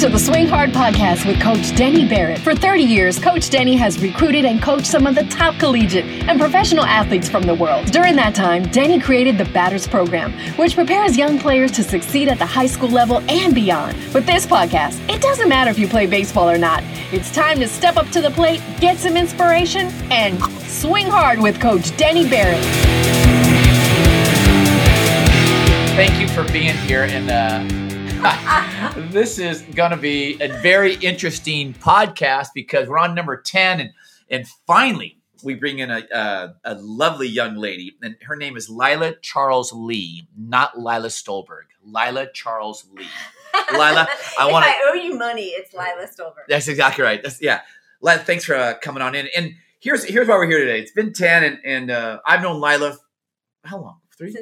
To the Swing Hard Podcast with Coach Denny Barrett. For 30 years, Coach Denny has recruited and coached some of the top collegiate and professional athletes from the world. During that time, Denny created the BATRS Program, which prepares young players to succeed at the high school level and beyond. With this podcast, it doesn't matter if you play baseball or not. It's time to step up to the plate, get some inspiration, and swing hard with Coach Denny Barrett. Thank you for being here and uh this is going to be a very interesting podcast because we're on number 10 and and finally we bring in a, a, a lovely young lady and her name is Leila Charles Leigh, not Lila Stolberg. Leila Charles Leigh. Leila, I want to I owe you money, it's Lila Stolberg. That's exactly right. That's, yeah. Leila, thanks for uh, coming on in. And here's here's why we're here today. It's been 10 and and uh, I've known Leila how long? 3?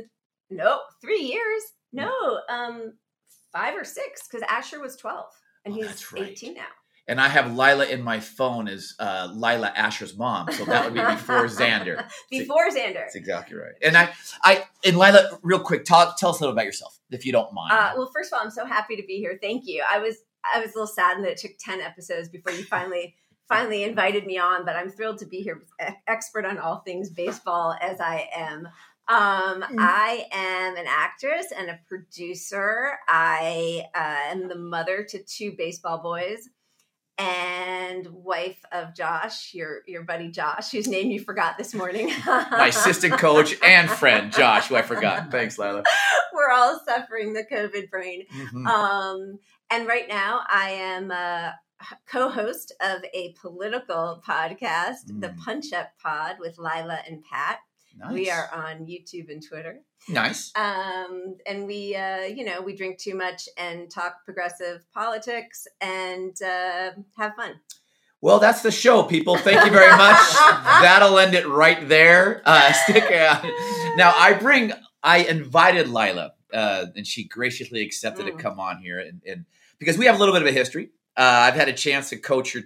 No, 3 years. No, um five or six because Asher was 12 and oh, he's right. 18 now. And I have Leila in my phone as uh, Leila Asher's mom, so that would be before Xander. before Xander. That's exactly right. And I, I, and Lila, real quick, talk, tell us a little about yourself, if you don't mind. Uh, well, first of all, I'm so happy to be here. Thank you. I was, I was a little saddened that it took ten episodes before you finally, finally invited me on, but I'm thrilled to be here, expert on all things baseball as I am. Um, mm. I am an actress and a producer. I uh, am the mother to two baseball boys and wife of Josh, your your buddy Josh, whose name you forgot this morning. My assistant coach and friend Josh, who I forgot. Thanks, Leila. We're all suffering the COVID brain. Mm-hmm. Um, and right now, I am a co-host of a political podcast, mm. the Punch Up Pod, with Leila and Pat. Nice. We are on YouTube and Twitter. Nice. Um, and we, uh, you know, we drink too much and talk progressive politics and uh, have fun. Well, that's the show, people. Thank you very much. That'll end it right there. Uh, stick around. Now, I bring, I invited Leila, uh, and she graciously accepted mm. to come on here, and, and, because we have a little bit of a history. Uh, I've had a chance to coach her,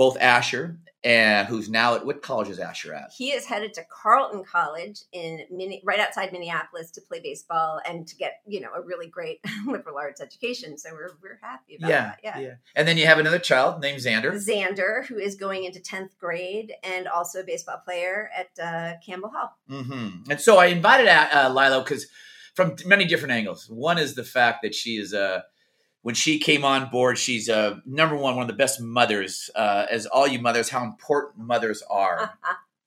both Asher and who's now at what college is Asher at? He is headed to Carleton College in Mini, right outside Minneapolis to play baseball and to get you know a really great liberal arts education. So we're we're happy about yeah, that. Yeah, yeah. And then you have another child named Xander. Xander, who is going into tenth grade and also a baseball player at uh, Campbell Hall. Mm-hmm. And so I invited uh, Leila because from many different angles. One is the fact that she is a uh, when she came on board, she's uh, number one, one of the best mothers. Uh, as all you mothers, how important mothers are.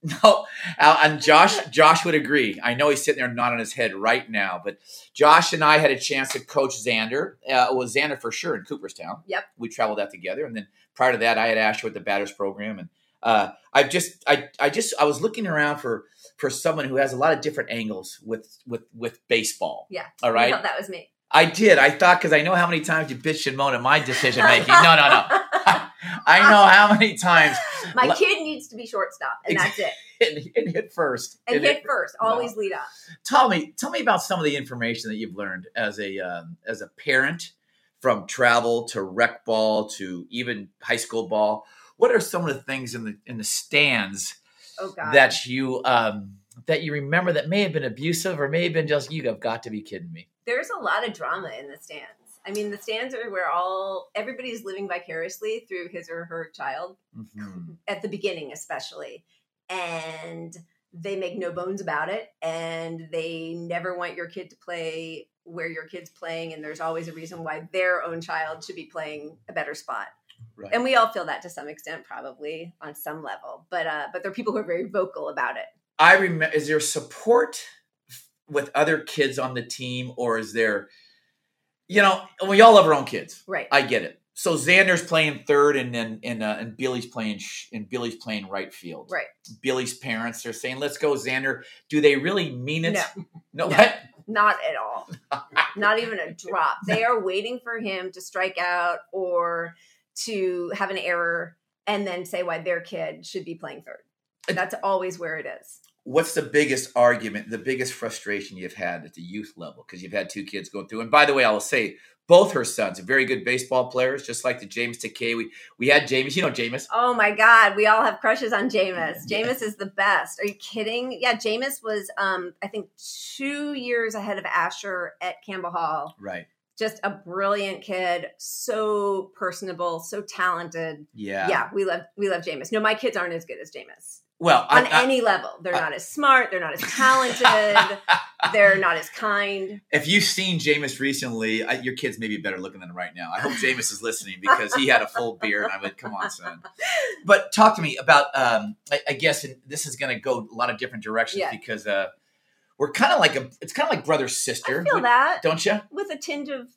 no, and Josh, Josh would agree. I know he's sitting there nodding his head right now. But Josh and I had a chance to coach Xander. Uh, well, Xander for sure in Cooperstown. Yep, we traveled out together, and then prior to that, I had Asher with the BATRS program, and uh, I just, I, I just, I was looking around for for someone who has a lot of different angles with with with baseball. Yeah, all right, that was me. I did. I thought because I know how many times you bitch and moan at my decision making. No, no, no. I know how many times. My kid needs to be shortstop, and that's it. and, and hit first. And, and hit, hit, first. Always no. lead up. Tell me, tell me about some of the information that you've learned as a um, as a parent, from travel to rec ball to even high school ball. What are some of the things in the in the stands oh, that you um, that you remember that may have been abusive or may have been just you have got to be kidding me? There's a lot of drama in the stands. I mean, the stands are where all everybody's living vicariously through his or her child mm-hmm. at the beginning, especially, and they make no bones about it, and they never want your kid to play where your kid's playing, and there's always a reason why their own child should be playing a better spot. Right. And we all feel that to some extent, probably on some level. But uh, but there are people who are very vocal about it. I remember. Is there support with other kids on the team, or is there, you know, we all have our own kids, right? I get it. So Xander's playing third, and then and uh, and Billy's playing sh- and Billy's playing right field. Right. Billy's parents are saying, "Let's go, Xander." Do they really mean it? No, no, no what? Not at all. Not even a drop. They are waiting for him to strike out or to have an error, and then say why their kid should be playing third. That's always where it is what's the biggest argument, the biggest frustration you've had at the youth level? Because you've had two kids going through. And by the way, I will say both her sons are very good baseball players, just like the James Takei. We we had James, you know James. Oh my God, we all have crushes on James. James is the best. Are you kidding? Yeah, James was um I think two years ahead of Asher at Campbell Hall. Right. just a brilliant kid, so personable, so talented. Yeah. Yeah, we love we love Jameis. No, my kids aren't as good as Jameis Well, on I, I- any level. They're I- not as smart. They're not as talented. they're not as kind. if you've seen Jameis recently, your kids may be better looking than right now. I hope Jameis is listening because he had a full beard. And I went, come on, son. But talk to me about, um, I, guess and this is going to go a lot of different directions Yeah. because uh, we're kind of like a, it's kind of like brother sister. feel that Don't you? with a tinge of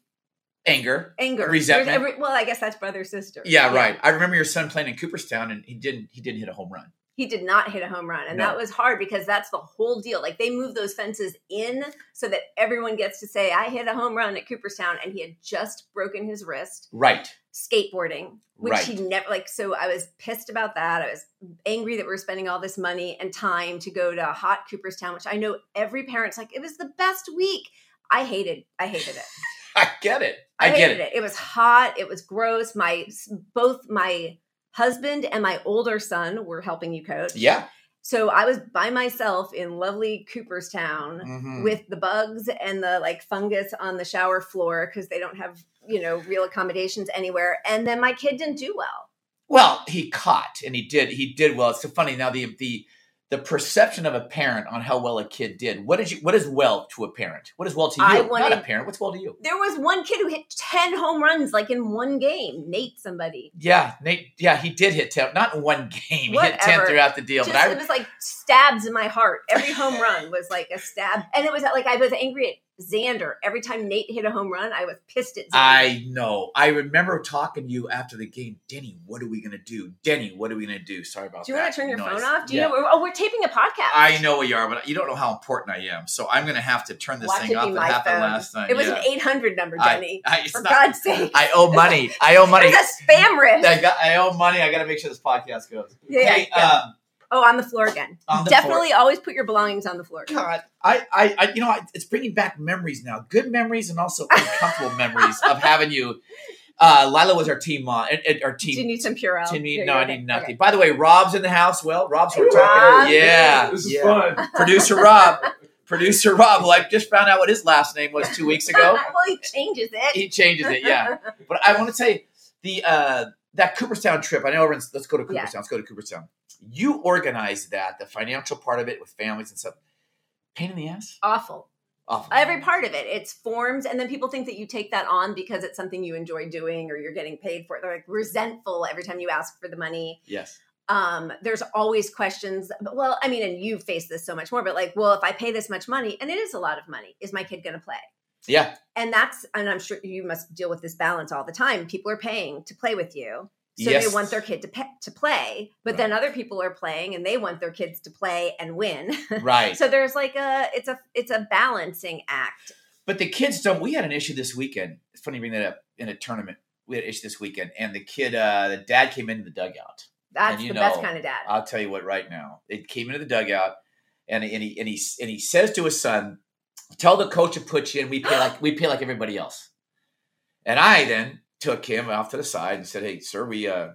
Anger. anger, Resentment. Every- well, I guess that's brother sister. Yeah, right. I remember your son playing in Cooperstown and he didn't, he didn't hit a home run. He did not hit a home run, and No. that was hard because that's the whole deal. Like they moved those fences in so that everyone gets to say, "I hit a home run at Cooperstown," and he had just broken his wrist Right. skateboarding, which Right. he never like. So I was pissed about that. I was angry that we were spending all this money and time to go to hot Cooperstown, which I know every parent's like, it was the best week. I hated. I hated it. I get it. I, I, get hated it. it. It was hot. It was gross. My both my husband and my older son were helping you coach. Yeah. So I was by myself in lovely Cooperstown Mhm. with the bugs and the like fungus on the shower floor because they don't have, you know, real accommodations anywhere. And then my kid didn't do well. Well, he caught and he did. He did well. It's so funny now. The the the perception of a parent on how well a kid did. What did you? What is well to a parent? What is well to you? I Not a parent. What's well to you? There was one kid who hit 10 home runs like in one game. Nate somebody. Yeah, Nate. Yeah, he did hit ten. Not in one game. He hit ten throughout the deal. Just, but I, it was like stabs in my heart. Every home run was like a stab. And it was like I was angry at Xander. Every time Nate hit a home run, I was pissed at Xander. I know. I remember talking to you after the game, Denny. What are we gonna do, Denny? What are we gonna do? Sorry about that. Do you that. want to turn your phone off? Do you Yeah. know? We're, oh, we're taping a podcast. I know we are, but you don't know how important I am. So I'm gonna have to turn this Watch thing off. That happened phone. last night. It was yeah. an 800 number, Denny. I, it's For not- God's sake. I owe money. I owe money. It's a spam risk. I got. I owe money. I got to make sure this podcast goes. Yeah, Hey, yeah. um, oh, on the floor again. The Definitely always put your belongings on the floor. God, I, I, I, you know, I, it's bringing back memories now. Good memories and also uncomfortable memories of having you. Uh, Leila was our team mom. uh, our Do you need some Purell? team Here, no, you're I need nothing. Okay. By the way, Rob's in the house. Well, Rob's who we're Hey, talking Rob. Yeah, This is yeah. fun. Producer Rob, producer Rob. Who I just found out what his last name was two weeks ago. well, he changes it. he changes it. Yeah, but I want to say the uh, that Cooperstown trip. I know everyone's. Let's go to Yeah. Cooperstown. Let's go to Cooperstown. You organized that, the financial part of it with families and stuff. Pain in the ass. Awful. Awful. Every part of it. It's forms, and then people think that you take that on because it's something you enjoy doing or you're getting paid for it. They're like resentful every time you ask for the money. Yes. um there's always questions but, well i mean and you face this so much more but like well if i pay this much money and it is a lot of money is my kid going to play Yeah. and that's and i'm sure you must deal with this balance all the time people are paying to play with you so Yes. they want their kid to pay, to play but Right. then other people are playing and they want their kids to play and win Right. so there's like a it's a it's a balancing act but the kids don't. We had an issue this weekend. It's funny you bring that up in a tournament. We had an issue this weekend, and the kid, uh, the dad came into the dugout. that's the best kind of dad I'll tell you what. Right now, it came into the dugout, and and he and he and he says to his son, "Tell the coach to put you in. We pay like we pay like everybody else." And I then took him off to the side and said, "Hey, sir, we uh,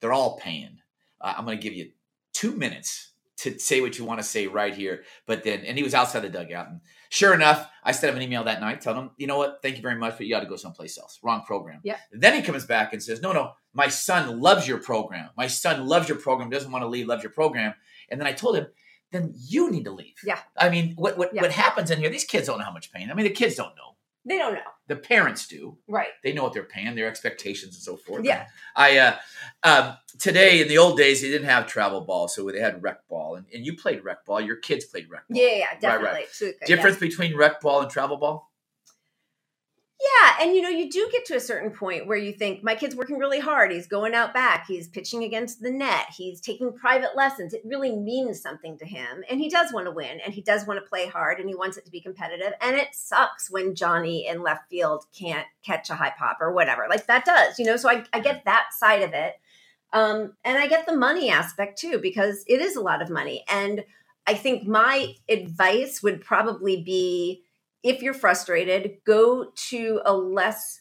they're all paying. Uh, I'm going to give you two minutes to say what you want to say right here." But then, and he was outside the dugout, and sure enough, I sent him an email that night telling him, "You know what? Thank you very much, but you got to go someplace else. Wrong program." Yeah. Then he comes back and says, "No, no, my son loves your program. My son loves your program. Doesn't want to leave. Loves your program." And then I told him, "Then you need to leave." Yeah. I mean, what what Yeah. what happens in here? These kids don't know how much pain. I mean, the kids don't know. they don't know The parents do. right They know what they're paying, their expectations, and so forth. Yeah. I uh, um, today in the old days they didn't have travel ball, so they had rec ball, and, and you played rec ball. Your kids played rec ball. yeah yeah, yeah right. definitely Absolutely, yeah. Difference between rec ball and travel ball? Yeah, and you know, you do get to a certain point where you think, my kid's working really hard. He's going out back. He's pitching against the net. He's taking private lessons. It really means something to him. And he does want to win and he does want to play hard and he wants it to be competitive. And it sucks when Johnny in left field can't catch a high pop or whatever. Like that does, you know? So I, I get that side of it. Um, and I get the money aspect too, because it is a lot of money. And I think my advice would probably be if you're frustrated, go to a less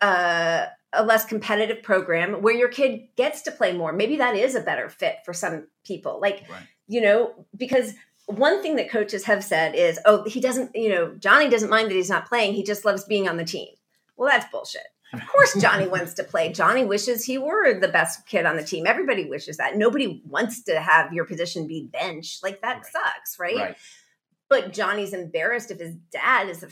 uh, a less competitive program where your kid gets to play more. Maybe that is a better fit for some people. Like, Right. you know, because one thing that coaches have said is, oh, he doesn't, you know, Johnny doesn't mind that he's not playing. He just loves being on the team. Well, that's bullshit. Of course, Johnny wants to play. Johnny wishes he were the best kid on the team. Everybody wishes that. Nobody wants to have your position be bench. Like that Right. sucks, right? Right. But Johnny's embarrassed if his dad is a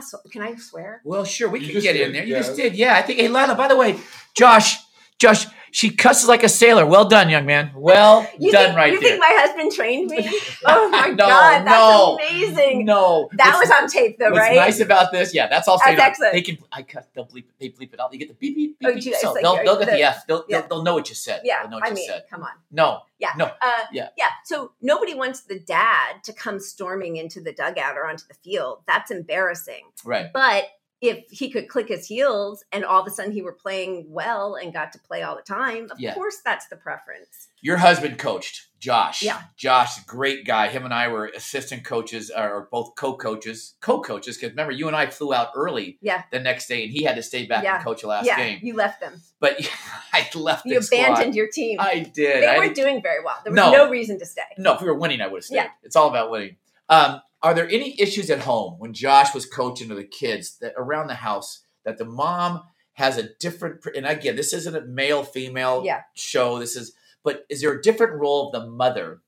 asshole. Can I swear? Well, sure, we You can just get in there. You yeah. just did, yeah. I think. Hey, Leila. By the way, Josh, Josh, she cusses like a sailor. Well done, young man. Well You done, think, right You there. think my husband trained me? Oh my No, god, that's no. amazing. no, That was on tape though, What's right? nice about this, yeah, that's all That's excellent. They can, I cut, they'll bleep, they bleep it out. You get the beep, beep, beep, Oh, beep. so like, they'll, they'll get the, the- F. They'll, yeah. they'll, they'll know what you said. yeah, they'll know what I you mean, said. come on. No, Yeah. No. Uh, Yeah. Yeah. So nobody wants the dad to come storming into the dugout or onto the field. That's embarrassing. right. But if he could click his heels and all of a sudden he were playing well and got to play all the time, of Yeah. course that's the preference. Your husband coached Josh. Yeah. Josh, great guy. Him and I were assistant coaches, or both co-coaches, co-coaches. Because remember, you and I flew out early Yeah. the next day, and he had to stay back Yeah. and coach the last yeah. game. You left them. But I left. You the squad. abandoned your team. I did. they I weren't doing very well. There was No. no, reason to stay. No, if we were winning, I would have stayed. Yeah. It's all about winning. Um, are there any issues at home when Josh was coaching to the kids that around the house that the mom has a different? And again, this isn't a male female Yeah. show. This is, but is there a different role of the mother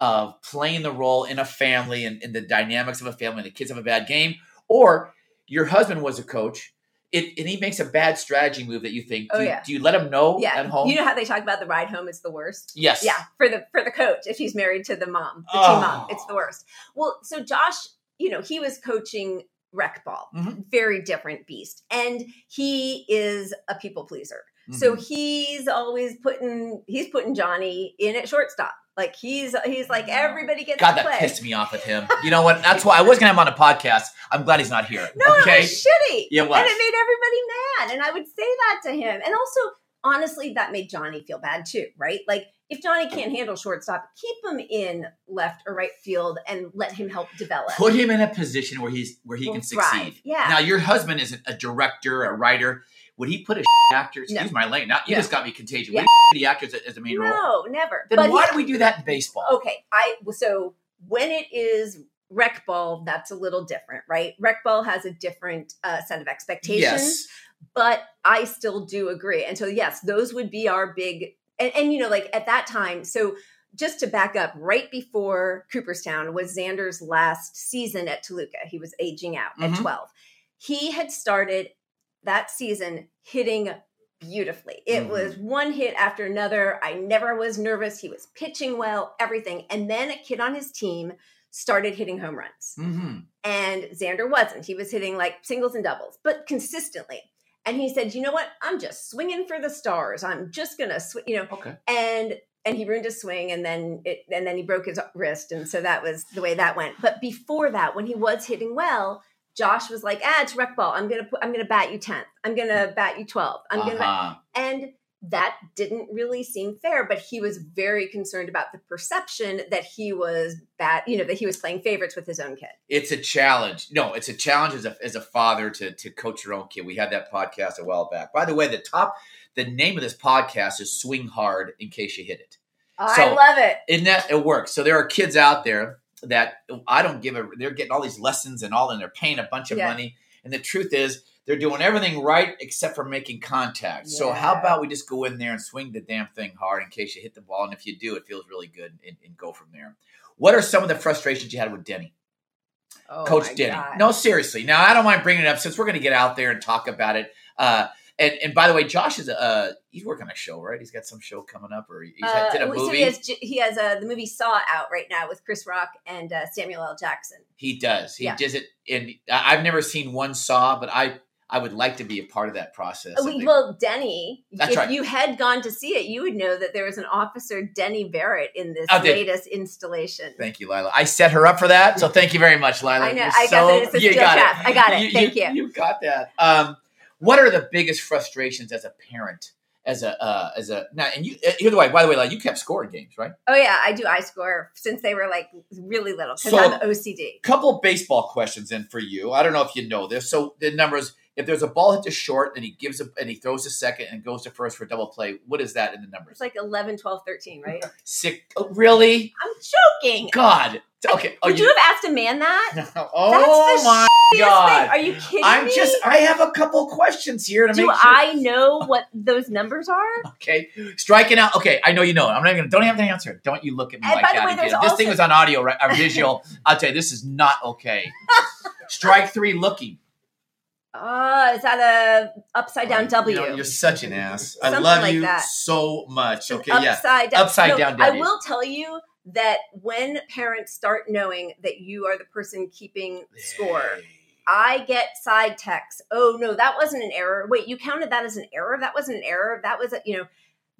of playing the role in a family and, in the dynamics of a family? And the kids have a bad game, or your husband was a coach. It, and he makes a bad strategy move that you think. Do, Oh, you, yeah. do you let him know Yeah. at home? You know how they talk about the ride home is the worst? yes. Yeah, for the for the coach if he's married to the mom, the Oh. team mom, it's the worst. Well, so Josh, you know, he was coaching rec ball, Mhm. very different beast, and he is a people pleaser. So Mhm. he's always putting he's putting Johnny in at shortstop. Like he's he's like everybody gets God, to that play. pissed me off with him. You know what? That's why I was gonna have him on a podcast. I'm glad he's not here. No, okay. it was shitty. Yeah, it was. and it made everybody mad. And I would say that to him. And also, honestly, that made Johnny feel bad too, right? Like if Johnny can't handle shortstop, keep him in left or right field and let him help develop. Put him in a position where he's where he Will can thrive. succeed. Yeah. Now your husband isn't a director, a writer. Would he put a actor? Excuse No. my lane. Now you No. just got me contagious. Yeah. Would actors as a main role? no, never. Then But why he- do we do that in baseball? okay i so when it is rec ball that's a little different right rec ball has a different uh, set of expectations yes. but i still do agree and so yes those would be our big and, and you know like at that time so just to back up right before cooperstown was xander's last season at toluca he was aging out Mhm. at 12 he had started that season hitting beautifully it Mhm. was one hit after another i never was nervous he was pitching well everything and then a kid on his team started hitting home runs Mm-hmm. and Xander wasn't. He was hitting like singles and doubles, but consistently. And he said, "You know what? I'm just swinging for the stars. I'm just gonna, sw-, you know." Okay. And and he ruined his swing, and then it, and then he broke his wrist, and so that was the way that went. But before that, when he was hitting well, Josh was like, "Ah, it's rec ball. I'm gonna put, I'm gonna bat you tenth. I'm gonna bat you 12th. I'm gonna." Uh-huh. And that didn't really seem fair, but he was very concerned about the perception that he was bad, you know, that he was playing favorites with his own kid. It's a challenge. No, it's a challenge as a as a father to to coach your own kid. We had that podcast a while back. By the way, the top the name of this podcast is Swing Hard in case you hit it. I So- love it. in that it works. So there are kids out there that I don't give a. They're getting all these lessons and all, and they're paying a bunch of Yeah. money. And the truth is, they're doing everything right except for making contact. So how about we just go in there and swing the damn thing hard in case you hit the ball, and if you do, it feels really good, and, and go from there. What are some of the frustrations you had with Denny, Oh Coach Denny? God. No, seriously. Now I don't mind bringing it up since we're going to get out there and talk about it. Uh, and, and by the way, Josh is a uh, he's working on a show, right? He's got some show coming up, or he's Uh, did a so movie. he has he has uh, the movie Saw out right now with Chris Rock and uh, Samuel L. Jackson. He does. He Yeah. does it, and I've never seen one Saw, but I I would like to be a part of that process. Oh, well, Denny, That's if right. you had gone to see it, you would know that there was an officer, Denny Barrett, in this Oh, latest installation. Thank you, Leila. I set her up for that, so thank you very much, Leila. I know. You're I got that. It's you got Chaff. I got it. Thank you. You got that. Um, what are the biggest frustrations as a parent? As a uh, as a now, and you uh, here the way. By the way, like you kept scoring games, right? Oh yeah, I do. I score since they were like really little because So- I'm OCD. Couple baseball questions in for you. I don't know if you know this. So the numbers. If there's a ball hit to short and he gives a and he throws a second and goes to first for a double play, what is that in the numbers? It's like 11, 12, 13, right? Sick. Oh, really? I'm joking. God, Okay. Oh, Would you, have asked a man that? oh the my Thing. god! Are you kidding I'm me? just. I have a couple questions here to Do make sure. I know what those numbers are? Okay, striking out. Okay, I know you know. it. I'm not even. Gonna don't have to answer. it. Don't you look at me And like by the that way, again. This thing was on audio, right? Or visual. I'll tell you, this is not okay. Strike three. Looking. Ah, is that a upside down W? You know, you're such an ass. I Something love like you that. so much. Okay, yeah. upside down. Upside No, down I W. will tell you that when parents start knowing that you are the person keeping score, Hey. I get side texts. Oh no, that wasn't an error. Wait, you counted that as an error? That wasn't an error. That was a, you know,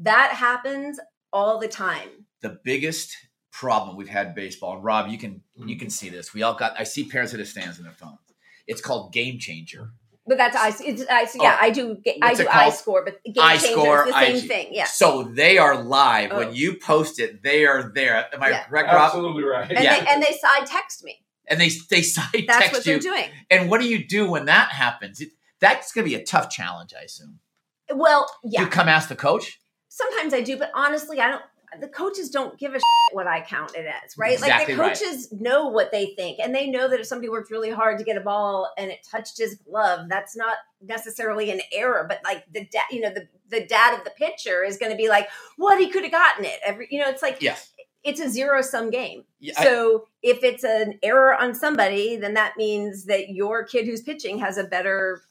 that happens all the time. the biggest problem we've had baseball, and Rob, you can you mm. can see this. We all got. I see parents at the stands in their phones. It's called GameChanger. But that's I. It's, I yeah, Oh, I do. I do it? I score, but game I changer score, is the same IG. thing. Yeah. So they are live Oh. when you post it. They are there. Am I Yeah. correct, Rob? Absolutely right. And Yeah. they and they side text me. And they they side That's text what you. they're doing. And what do you do when that happens? It, that's going to be a tough challenge, I assume. Well, Do yeah. you come ask the coach? Sometimes I do, but honestly, I don't. The coaches don't give a shit what I count it as, right? Exactly like the coaches know what they think, and they know that if somebody worked really hard to get a ball and it touched his glove, that's not necessarily an error. But like the dad, you know, the the dad of the pitcher is going to be like, "What he could have gotten it." Every, you know, it's like Yes. it's a zero sum game. Yeah, I- So if it's an error on somebody, then that means that your kid who's pitching has a better.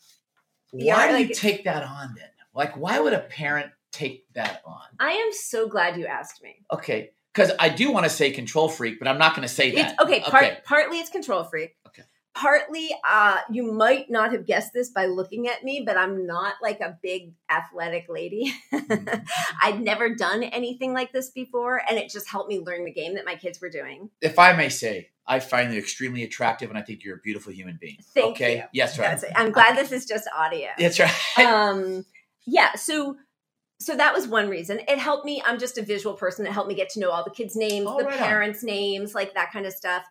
Why do like- you take that on then? Like, why would a parent take that on? I am so glad you asked me. Okay, because I do want to say control freak, but I'm not going to say that. It's okay. Part, Okay. Partly it's control freak. Okay. Partly, uh, you might not have guessed this by looking at me, but I'm not like a big athletic lady. Mm-hmm. I'd never done anything like this before, and it just helped me learn the game that my kids were doing. If I may say, I find you extremely attractive, and I think you're a beautiful human being. Thank okay. you. Yes, right. That's. I'm glad this is just audio. That's right. um yeah so so that was one reason it helped me i'm just a visual person it helped me get to know all the kids names Oh, the right on. parents names like that kind of stuff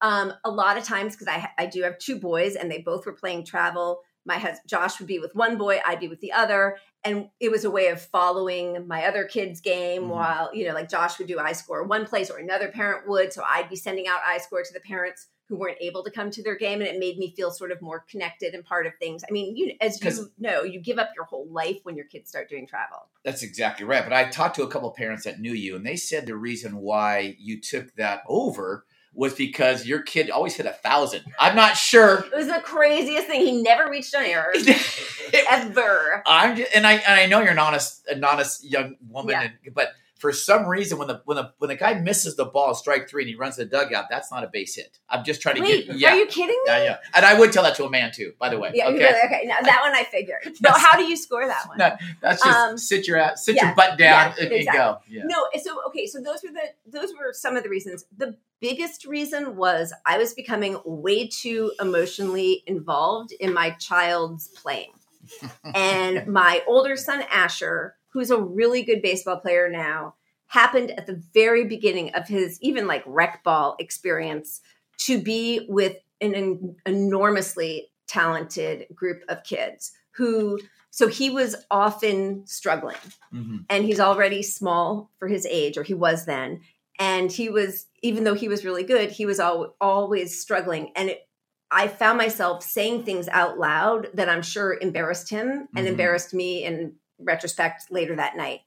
um a lot of times because i i do have two boys and they both were playing travel my husband josh would be with one boy i'd be with the other and it was a way of following my other kids game Mhm. while you know like josh would do iScore one place or another parent would so i'd be sending out iScore to the parents who weren't able to come to their game and it made me feel sort of more connected and part of things i mean you as you know you give up your whole life when your kids start doing travel That's exactly right. But I talked to a couple of parents that knew you, and they said the reason why you took that over was because your kid always hit a thousand. I'm not sure. it was the craziest thing he never reached an error ever I'm just, and I and I know you're an honest an honest young woman, Yeah. and, but for some reason when the when the when the guy misses the ball, strike three, and he runs the dugout, that's not a base hit. I'm just trying to wait get yeah. are you kidding me yeah, yeah. And I would tell that to a man too, by the way. yeah okay. really? okay now that one i figured no how do you score that one No, That's just Um, sit your ass, sit yeah, your butt down yeah, and, and go. Yeah. No, so okay, so those were the those were some of the reasons. The biggest reason was I was becoming way too emotionally involved in my child's playing. and my older son Asher, who's a really good baseball player now, happened at the very beginning of his even like rec ball experience to be with an en- enormously talented group of kids who so he was often struggling Mhm. and he's already small for his age or he was then and he was even though he was really good he was al- always struggling and it, i found myself saying things out loud that i'm sure embarrassed him and Mhm. embarrassed me in retrospect later that night.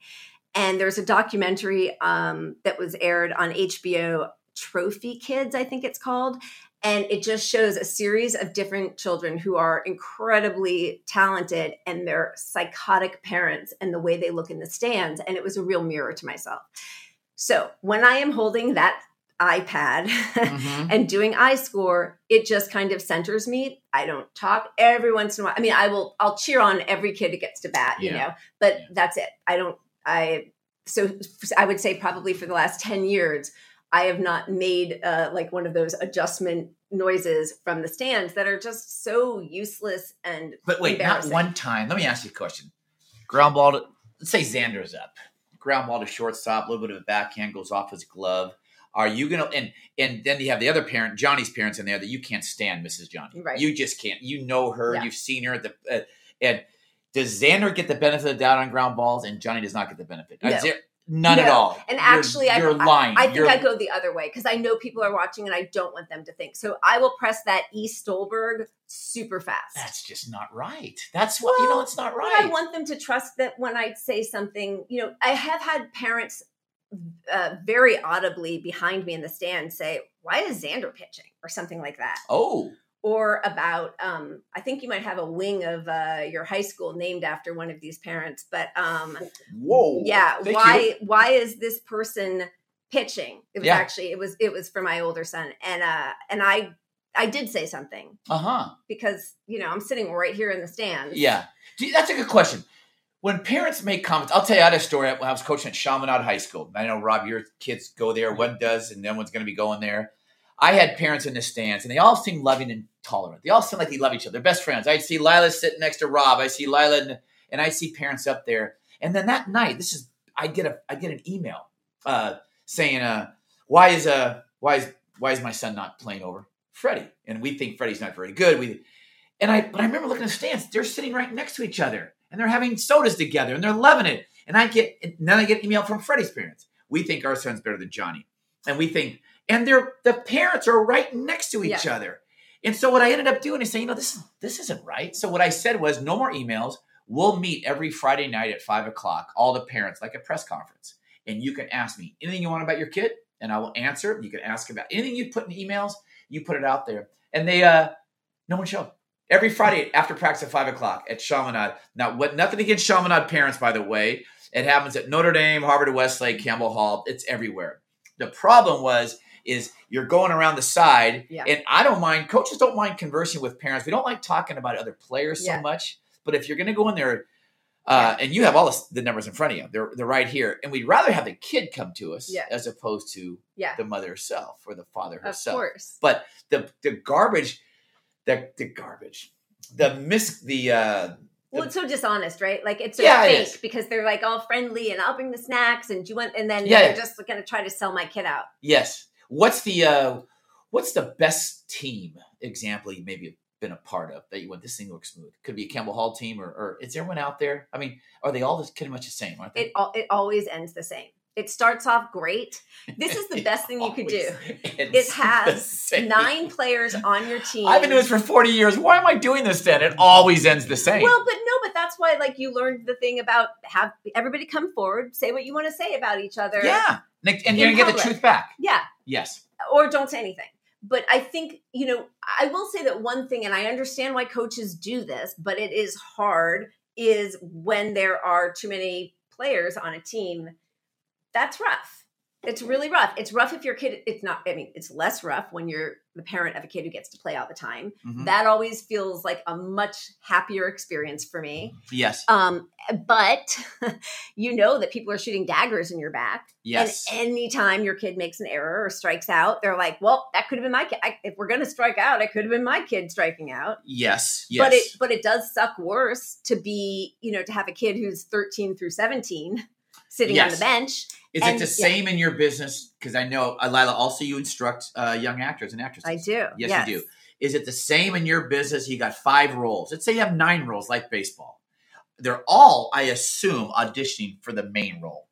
And there's a documentary um, that was aired on hbo trophy kids i think it's called. And it just shows a series of different children who are incredibly talented and their psychotic parents and the way they look in the stands. And it was a real mirror to myself. So when i am holding that ipad Mhm. and doing iScore, it just kind of centers me. I don't talk every once in a while. I mean, I will, I'll cheer on every kid who gets to bat, you know, but Yeah. that's it. I don't, I, so I would say probably for the last 10 years, I have not made uh, like one of those adjustment noises from the stands that are just so useless and But wait, not one time. Let me ask you a question. Ground ball to, let's say Xander's up. Ground ball to shortstop, a little bit of a backhand goes off his glove. Are you gonna and and then you have the other parent, Johnny's parents in there that you can't stand, Mrs. Johnny. Right. You just can't. You know her. Yeah. You've seen her at the uh, and does Xander get the benefit of the doubt on ground balls and Johnny does not get the benefit? No. There- None at all. And You're- actually, I- you're I, lying. I think You're- I go the other way because I know people are watching and I don't want them to think. So I will press that E Stolberg super fast. That's just not right. That's what you know. It's not right. I want them to trust that when I say something, you know, I have had parents uh, very audibly behind me in the stand say, "Why is Xander pitching?" or something like that, oh, or about, um, I think you might have a wing of uh, your high school named after one of these parents, but um, whoa. yeah, Thank why you. why is this person pitching? It was Yeah. actually it was it was for my older son, and uh, and I I did say something Uh huh. because you know I'm sitting right here in the stands. Yeah. That's a good question. When parents make comments, I'll tell you I had a story when I was coaching at Chaminade High School. I know, Rob, your kids go there. One does, and no one's going to be going there. I had parents in the stands, and they all seemed loving and tolerant. They all seemed like they love each other. They're best friends. I'd see Leila sitting next to Rob. I see Leila, and, and I see parents up there. And then that night, this is I get a I get an email uh, saying, uh, "Why is uh why is why is my son not playing over Freddie?" And we think Freddie's not very good. We and I but I remember looking at the stands. They're sitting right next to each other, and they're having sodas together, and they're loving it. And I get and then I get an email from Freddie's parents. We think our son's better than Johnny, and we think and they're the parents are right next to each other. And so what I ended up doing is saying, you know, this this isn't right. So what I said was, no more emails. We'll meet every Friday night at five o'clock, all the parents, like a press conference, and you can ask me anything you want about your kid, and I will answer. You can ask about anything you put in emails. You put it out there, and they uh, no one showed. Every Friday after practice at five o'clock at Chaminade. Now, what? Nothing against Chaminade parents, by the way. It happens at Notre Dame, Harvard, Westlake, Campbell Hall. It's everywhere. The problem was is you're going around the side, Yeah. and I don't mind. Coaches don't mind conversing with parents. We don't like talking about other players so much. But if you're going to go in there, uh, and you have all the, the numbers in front of you, they're they're right here, and we'd rather have the kid come to us Yeah. as opposed to yeah, the mother herself or the father of herself course. but the the garbage the the garbage the mis the uh Well, it's so dishonest, right? Like it's so Yeah, fake is. because they're like all friendly and I'll bring the snacks and do you want and then Yeah, they're yeah. just going to try to sell my kid out. yes what's the uh what's the best team example you maybe have been a part of that you went this thing looks smooth could be a campbell hall team or, or is everyone out there i mean are they all pretty much the same aren't they It it always ends the same. It starts off great. This is the best thing you could do. It has nine players on your team. I've been doing this for 40 years. Why am I doing this then? It always ends the same. Well, but no, but that's why like you learned the thing about have everybody come forward, say what you want to say about each other. yeah. And and you're going to get the truth back. Yeah. Yes. or don't say anything. But I think, you know, I will say that one thing, and I understand why coaches do this, but it is hard, is when there are too many players on a team. That's rough. It's really rough. It's rough if your kid, it's not, I mean, it's less rough when you're the parent of a kid who gets to play all the time. Mhm. That always feels like a much happier experience for me. Yes. Um, but you know that people are shooting daggers in your back. Yes. And anytime your kid makes an error or strikes out, they're like, "Well, that could have been my kid. I, if we're going to strike out, it could have been my kid striking out." yes. Yes. But it but it does suck worse to be, you know, to have a kid who's 13 through 17 sitting on the bench. Is And- it the yeah. same in your business? Because I know, uh, Leila, also you instruct uh, young actors and actresses. I do. Yes, you do. Is it the same in your business? You got five roles. Let's say you have nine roles, like baseball. They're all, I assume, auditioning for the main role.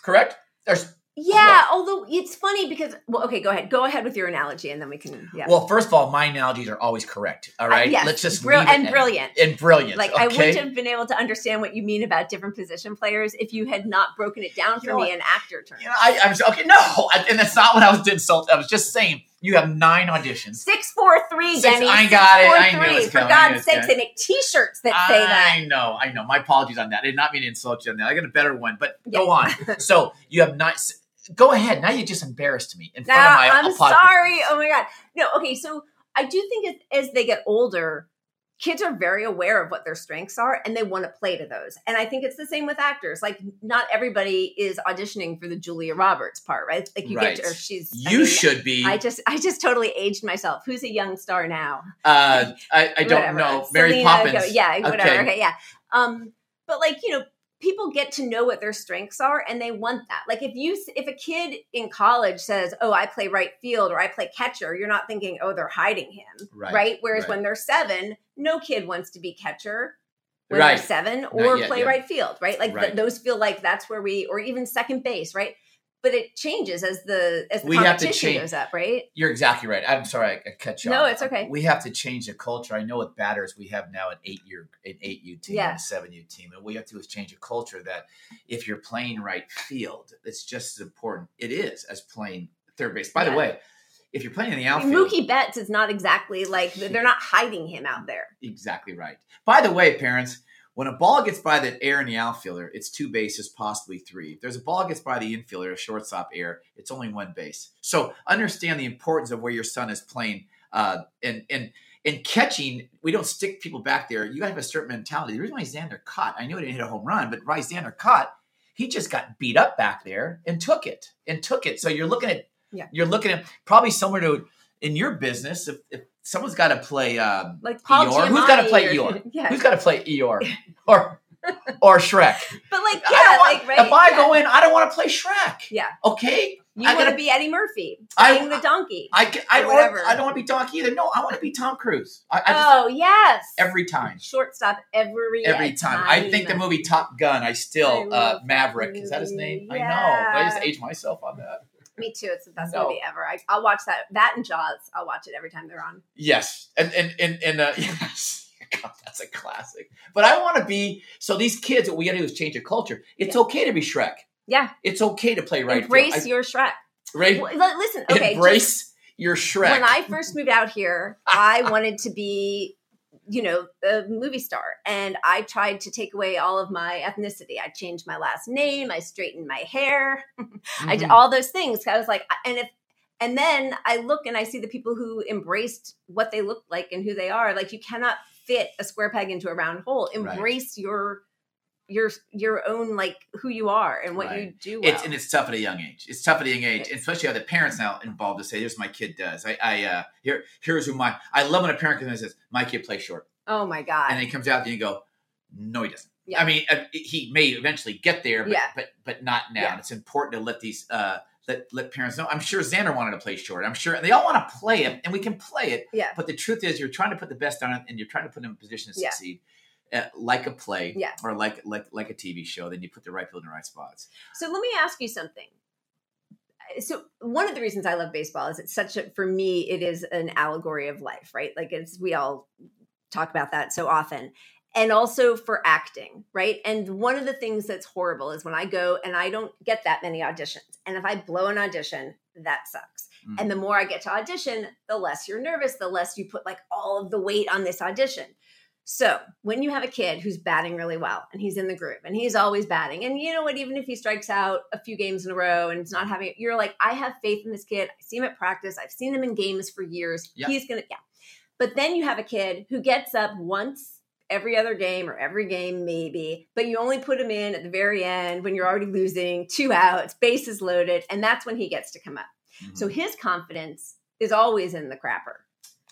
Correct? There's Yeah, although it's funny because well, okay, go ahead. Go ahead with your analogy and then we can yeah. well. First of all, my analogies are always correct. All right, Uh, yes, let's just leave and brilliant. and brilliant. like I wouldn't have been able to understand what you mean about different position players if you had not broken it down You for me what? in actor terms. You know, I, I'm okay. No, I, and that's not what I was insulting. I was just saying you have nine auditions. Six four three, Six- Denny. I got it. Four, I knew it three. was For coming. I knew it God's sakes, they make T-shirts that say that. I know, I know. My apologies on that. I did not mean to insult you on that. I got a better one, but go on. so you have not. Go ahead. Now you just embarrassed me in front Now, of my. I'm sorry. Oh my god. No. Okay. So I do think as they get older, kids are very aware of what their strengths are and they want to play to those. And I think it's the same with actors. Like not everybody is auditioning for the Julia Roberts part, right? Like you Right. get to, or she's. I You mean, should be. I just I just totally aged myself. Who's a young star now? uh, I, I don't know. Mary Selena Poppins. Go- yeah, whatever. Okay. Okay. yeah. Um, but like you know, people get to know what their strengths are, and they want that. Like if you if a kid in college says, "Oh, I play right field" or "I play catcher," you're not thinking, "Oh, they're hiding him," Right, right? Whereas right. when they're seven, no kid wants to be catcher. when Right. they're seven, or yet, play yeah. right field, right? Like th- those feel like that's where we, or even second base, right? But it changes as the as the We have to competition goes up, right? You're exactly right. I'm sorry I, cut you No, off. it's okay. We have to change the culture. I know with BATRS, we have now an eight year, an eight U team, Yeah. and a seven U team, and what we have to do is change a culture that if you're playing right field, it's just as important. It is as playing third base. By Yeah. the way, if you're playing in the outfield, Mookie Betts is not exactly like they're not hiding him out there. exactly right. By the way, parents, when a ball gets by the air in the outfielder, it's two bases, possibly three. If there's a ball gets by the infielder, a shortstop air, it's only one base. So understand the importance of where your son is playing. Uh, and and and catching, we don't stick people back there. You gotta have a certain mentality. The reason why Xander caught, I knew he didn't hit a home run, but why Xander caught, he just got beat up back there and took it and took it. So you're looking at Yeah. you're looking at probably somewhere to in your business if, if someone's got to play um, Like Paul Eeyore. Who's got to play or- Eeyore? Yeah, Who's got to play Eeyore or or Shrek? but like yeah, want, like right. if I yeah. go in, I don't want to play Shrek. Yeah. Okay. you I want to be Eddie Murphy I- playing the donkey. I I don't. whatever. I don't want to be Donkey either. No, I want to be Tom Cruise. I, I just, oh yes, every time. shortstop every Every time. I think the movie Top Gun. I I still uh, Maverick. Is that his name? movie. I know. I just Yeah. age myself on that. Me too. It's the best No. movie ever. I, I'll watch that. That and Jaws. I'll watch it every time they're on. Yes, and and and and uh, yes. God, that's a classic. But I want to be so. These kids, what we got to do is change the culture. It's okay to be Shrek. Yeah, It's okay to play right. embrace field. your Shrek. Right. Well, li- listen, okay. embrace your Shrek. When I first moved out here, I wanted to be, you know, a movie star, and I tried to take away all of my ethnicity. I changed my last name. I straightened my hair. I did mm-hmm. all those things. I was like, and if, and then I look and I see the people who embraced what they look like and who they are. Like you cannot fit a square peg into a round hole. Right. Embrace your your your own like who you are and what you do well. It's and it's tough at a young age. It's tough at a young age, and especially have the parents now involved to say, "Here's what my kid does." I, I uh, here, here's who my. I love when a parent comes in and says, "My kid plays short," oh my god. and then he comes out and you go, "No, he doesn't." Yeah. I mean, uh, he may eventually get there, but Yeah. but but not now. Yeah. And it's important to let these uh, let let parents know. I'm sure Xander wanted to play short. I'm sure and they all want to play it, and we can play it. Yeah. But the truth is, you're trying to put the best on it, and you're trying to put them in a position to succeed. Uh, like a play, Yeah. or like like like a TV show, then you put the right people in the right spots. So let me ask you something. So one of the reasons I love baseball is it's such a for me it is an allegory of life, right? Like it's we all talk about that so often. And also for acting, right? And one of the things that's horrible is when I go and I don't get that many auditions. And if I blow an audition, that sucks. Mm. And the more I get to audition, the less you're nervous, the less you put like all of the weight on this audition. So when you have a kid who's batting really well and he's in the group and he's always batting, and you know what, even if he strikes out a few games in a row and it's not having, it, you're like, I have faith in this kid. I see him at practice. I've seen him in games for years. Yeah. He's gonna, yeah. But then you have a kid who gets up once every other game or every game maybe, but you only put him in at the very end when you're already losing, two outs, bases loaded, and that's when he gets to come up. Mhm. So his confidence is always in the crapper.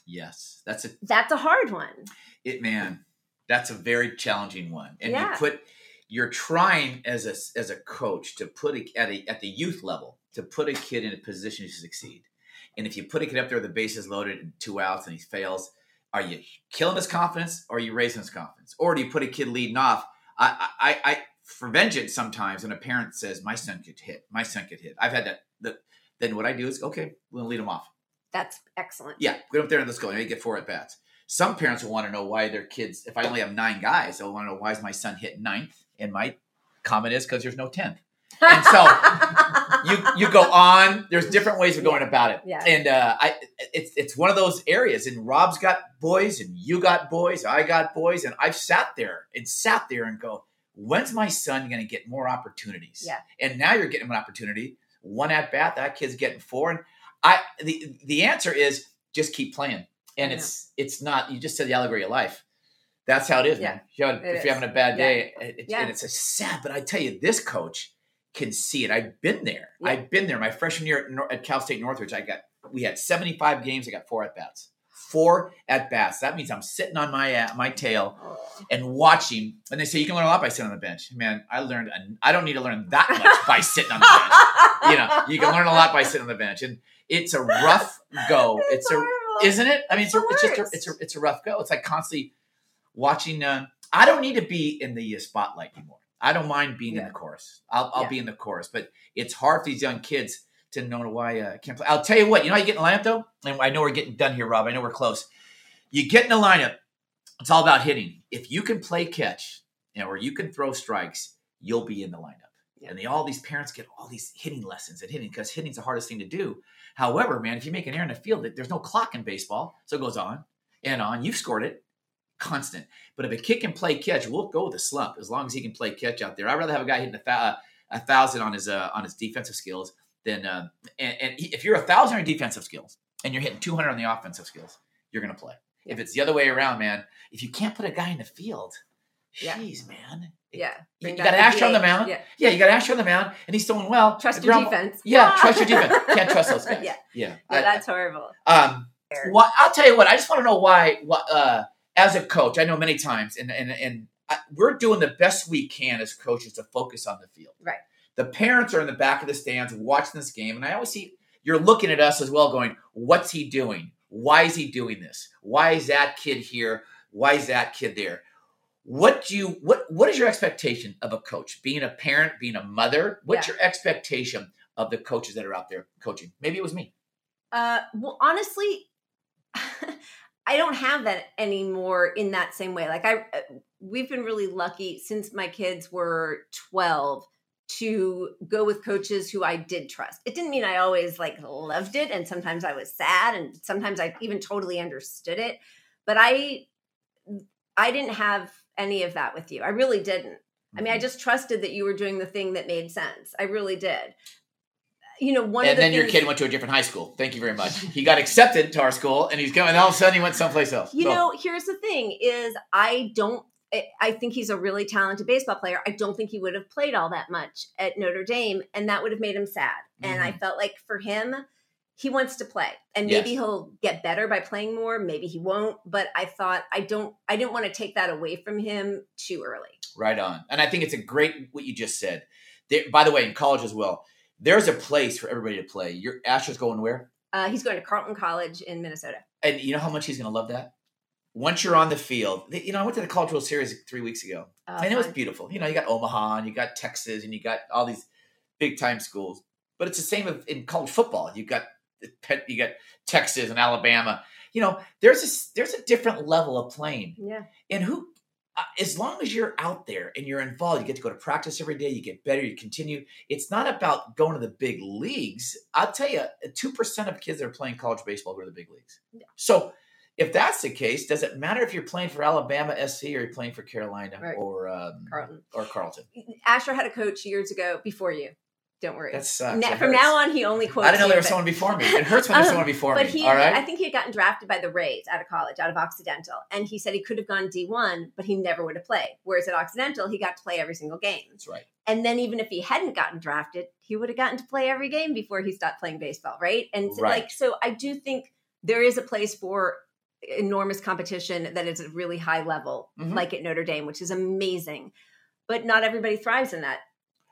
yes, that's a That's a hard one. It man that's a very challenging one and Yeah. you put you're trying as a as a coach to put a, at a at the youth level to put a kid in a position to succeed and if you put a kid up there with the bases loaded and two outs and he fails are you killing his confidence or are you raising his confidence or do you put a kid leading off i i i for vengeance sometimes when a parent says my son could hit my son could hit i've had that the, then what i do is okay we'll lead him off That's excellent. yeah, get up there and let's go. And you get four at bats. Some parents will want to know why their kids, if I only have nine guys, they'll want to know why is my son hit ninth? And my comment is because there's no tenth. And so you you go on. There's different ways of going about it. Yeah. And uh, I it's it's one of those areas. And Rob's got boys, and you got boys, I got boys, and I've sat there and sat there and go, when's my son going to get more opportunities? Yeah. And now you're getting an opportunity. One at bat, that kid's getting four, and I the the answer is just keep playing. And Yeah. it's it's not you just said the allegory of life. That's how it is. Yeah, man. If, you it if is. you're having a bad Yeah. day, it, Yeah. and it's a sad, but I tell you, this coach can see it. I've been there. Yeah. I've been there. My freshman year at, at Cal State Northridge, I got we had 75 games. I got four at bats. Four at bats. That means I'm sitting on my uh, my tail and watching. And they say you can learn a lot by sitting on the bench. Man, I learned. I don't need to learn that much by sitting on the bench. You know, you can learn a lot by sitting on the bench, and it's a rough go. It's, a horrible. isn't it? I mean, it's, a, it's just a, it's a it's a rough go. It's like constantly watching uh, I don't need to be in the uh, spotlight anymore. I don't mind being in the chorus. I'll, I'll Yeah. be in the chorus, but it's hard for these young kids to know why uh, I can't play. I'll tell you what. You know how you get in the lineup though, and I know we're getting done here, Rob. I know we're close. You get in the lineup. It's all about hitting. If you can play catch, you know, or you can throw strikes, you'll be in the lineup. Yeah. And they, all these parents get all these hitting lessons at hitting because hitting's the hardest thing to do. However, man, if you make an error in the field, there's no clock in baseball, so it goes on and on. You've scored it, constant. But if a kid can play catch, we'll go with a slump as long as he can play catch out there. I'd rather have a guy hitting a, th- a thousand on his uh, on his defensive skills than uh, and, and if you're a thousand on defensive skills and you're hitting 200 on the offensive skills, you're gonna play. If it's the other way around, man, if you can't put a guy in the field, Yeah. jeez, man. Yeah. You, Bring got Asher on the mound. Yeah. Yeah, you got Asher on the mound, and he's doing well. Trust your defense. Yeah, Ah. trust your defense. Can't trust those guys. Yeah. yeah. Yeah, I- that's horrible. um, well, I'll tell you what. I just want to know why. What uh, as a coach, I know many times, and and and I, we're doing the best we can as coaches to focus on the field. Right. The parents are in the back of the stands watching this game, and I always see you're looking at us as well, going, "What's he doing? Why is he doing this? Why is that kid here? Why is that kid there?" What do you what what is your expectation of a coach? Being a parent, being a mother, what's Yeah. your expectation of the coaches that are out there coaching? Maybe it was me. Uh, well, honestly, I don't have that anymore in that same way. Like I, uh, we've been really lucky since my kids were twelve to go with coaches who I did trust. It didn't mean I always like loved it, and sometimes I was sad, and sometimes I even totally understood it. But I, I didn't have any of that with you. I really didn't. I mean, I mm-hmm. just trusted that you were doing the thing that made sense. I really did. You know, one of and the then your kid went to a different high school. Thank you very much. He got accepted to our school, and he's going. And all of a sudden, he went someplace else. You So, know, here's the thing: is I don't. I- I think he's a really talented baseball player. I don't think he would have played all that much at Notre Dame, and that would have made him sad. And I mm-hmm. felt like for him, he wants to play, and maybe Yes. he'll get better by playing more. Maybe he won't. But I thought I don't. I didn't want to take that away from him too early. right on. And I think it's a great what you just said. There, by the way, in college as well, there's a place for everybody to play. Your Asher's going where? Uh, he's going to Carleton College in Minnesota. And you know how much he's going to love that. Once you're on the field, you know, I went to the College World Series three weeks ago. Uh, and it was beautiful. You know, you got Omaha and you got Texas and you got all these big time schools. But it's the same in college football. you've got you got Texas and Alabama. You know, there's a there's a different level of playing. Yeah. And who, uh, as long as you're out there and you're involved, you get to go to practice every day. You get better. You continue. It's not about going to the big leagues. I'll tell you, two percent of kids that are playing college baseball go to the big leagues. Yeah. So. If that's the case, does it matter if you're playing for Alabama SC or you're playing for Carolina Right. or um, Carleton. or Carlton? Asher had a coach years ago before you. Don't worry. That sucks. Na- That from hurts. now on, he only quotes. I didn't know there was someone before me. It hurts when there's Um, someone before me. but me. he, all right. I think he had gotten drafted by the Rays out of college, out of Occidental, and he said he could have gone D one, but he never would have played. Whereas at Occidental, he got to play every single game. That's right. And then even if he hadn't gotten drafted, he would have gotten to play every game before he stopped playing baseball, right? And so, Right. like, so I do think there is a place for enormous competition that is at a really high level, Mhm. like at Notre Dame, which is amazing. But not everybody thrives in that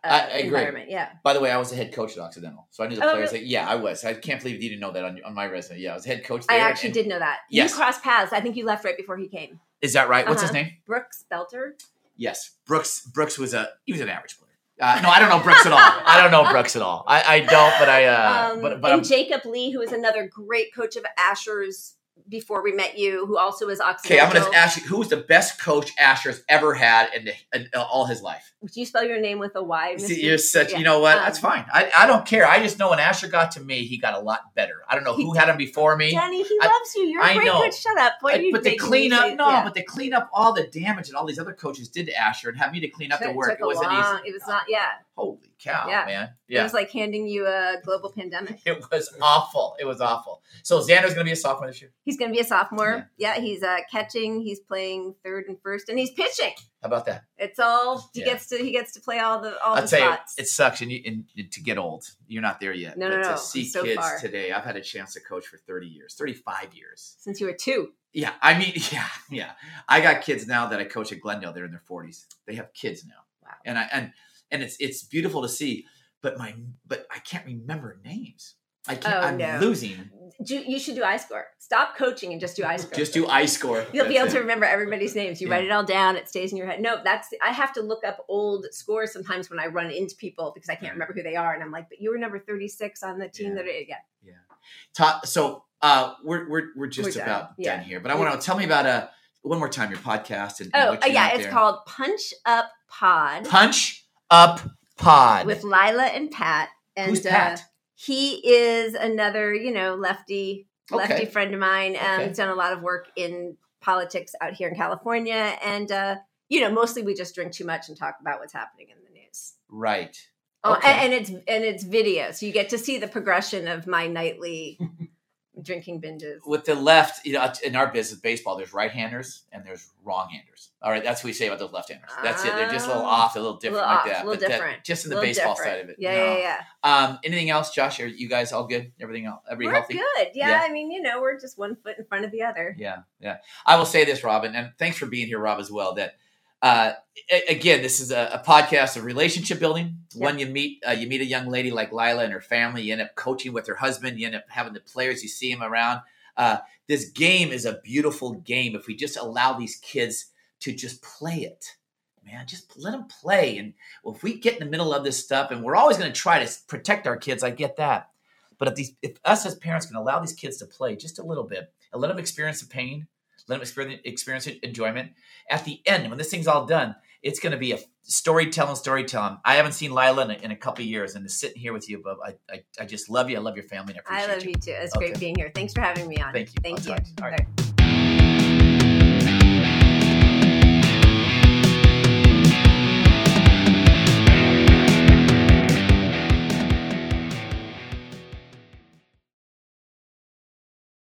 uh, I- I agree. environment. Yeah. By the way, I was a head coach at Occidental, so I knew the Oh, players. really? That, yeah, I was. I can't believe you didn't know that on, on my resume. Yeah, I was head coach. I actually and- did know that. Yes. You crossed paths. I think you left right before he came. Is that right? What's his Uh-huh. name? Brooks Belter. Yes, Brooks. Brooks was a he was an average player. Uh, no, I don't know Brooks at all. I don't know Brooks at all. I, I don't, but I. Uh, um, but but and I'm, Jacob Lee, who is another great coach of Asher's before we met you, who also is okay, I'm going to ask you who was the best coach Asher's ever had in, the, in all his life. Do you spell your name with a Y? See, you're such. Yeah. You know what? Um, That's fine. I, I don't care. I just know when Asher got to me, he got a lot better. I don't know who had him before me. Denny, he I- loves you. You're a I great know. coach. Shut up. What I- you but to making clean up, no, yeah. but to clean up all the damage that all these other coaches did to Asher and have me to clean up Took- the work, it wasn't long- easy. It was not. Yeah, Holy cow, Yeah. man! it was like handing you a global pandemic. it was awful. It was awful. So Xander's going to be a sophomore this year. He's going to be a sophomore. Yeah, he's uh, catching. He's playing third and first, and he's pitching. How about that? It's all he Yeah. gets to. He gets to play all the all I'll the tell you, spots. it sucks, and, you, and to get old, you're not there yet. No, but no, to no. see so kids far. today, I've had a chance to coach for 30 years, 35 years. Since you were two. Yeah, I mean, yeah, yeah. I got kids now that I coach at Glendale. They're in their 40s. They have kids now. Wow. And I and and it's it's beautiful to see. But my but I can't remember names. I can't. Oh, I'm no. losing. Do, you should do iScore. Stop coaching and just do iScore. Just do iScore. You'll be able That's to remember everybody's names. You Yeah. write it all down. It stays in your head. No, that's I have to look up old scores sometimes when I run into people because I can't remember who they are, and I'm like, "But you were number 36 on the team Yeah. that yeah." Yeah. Ta- so uh, we're we're we're just We're done. about Yeah. done here, but I want to tell me about uh one more time your podcast and, and Oh, yeah, it's there. called Punch Up Pod Punch Up Pod. with Leila and Pat. And Who's Pat? Uh, he is another, you know, lefty lefty Okay. friend of mine. Um, Okay. He's done a lot of work in politics out here in California, and uh, you know, mostly we just drink too much and talk about what's happening in the news. right. Oh, and, and it's and it's video, so you get to see the progression of my nightly drinking binges. With the left, you know, in our business, baseball, there's right-handers and there's wrong-handers. All right, that's what we say about those left-handers. That's it. They're just a little off, a little different Little like off, that. little but that- different. just in the baseball different. side of it. Yeah, No. yeah, yeah. Um, anything else, Josh? Are you guys all good? Everything else? We're healthy? good. Yeah, Yeah. I mean, you know, we're just one foot in front of the other. Yeah, yeah. I will say this, Robin, and thanks for being here, Rob, as well. That uh, again, this is a, a podcast of relationship building. Yeah. When you meet, uh, you meet a young lady like Leila and her family. You end up coaching with her husband. You end up having the players. You see them around. Uh, this game is a beautiful game. If we just allow these kids to just play it, man, just let them play. And well, if we get in the middle of this stuff, and we're always going to try to protect our kids, I get that. But if these, if us as parents can allow these kids to play just a little bit, and let them experience the pain, let them experience, experience enjoyment. At the end, when this thing's all done, it's going to be a storytelling, storytelling. I haven't seen Leila in a, in a couple of years, and to sit here with you, but I, I, I just love you. I love your family, and I I appreciate love you. you too. It's great being here. Thanks for having me on. Thank you. Thank I'll you. you. All right. All right.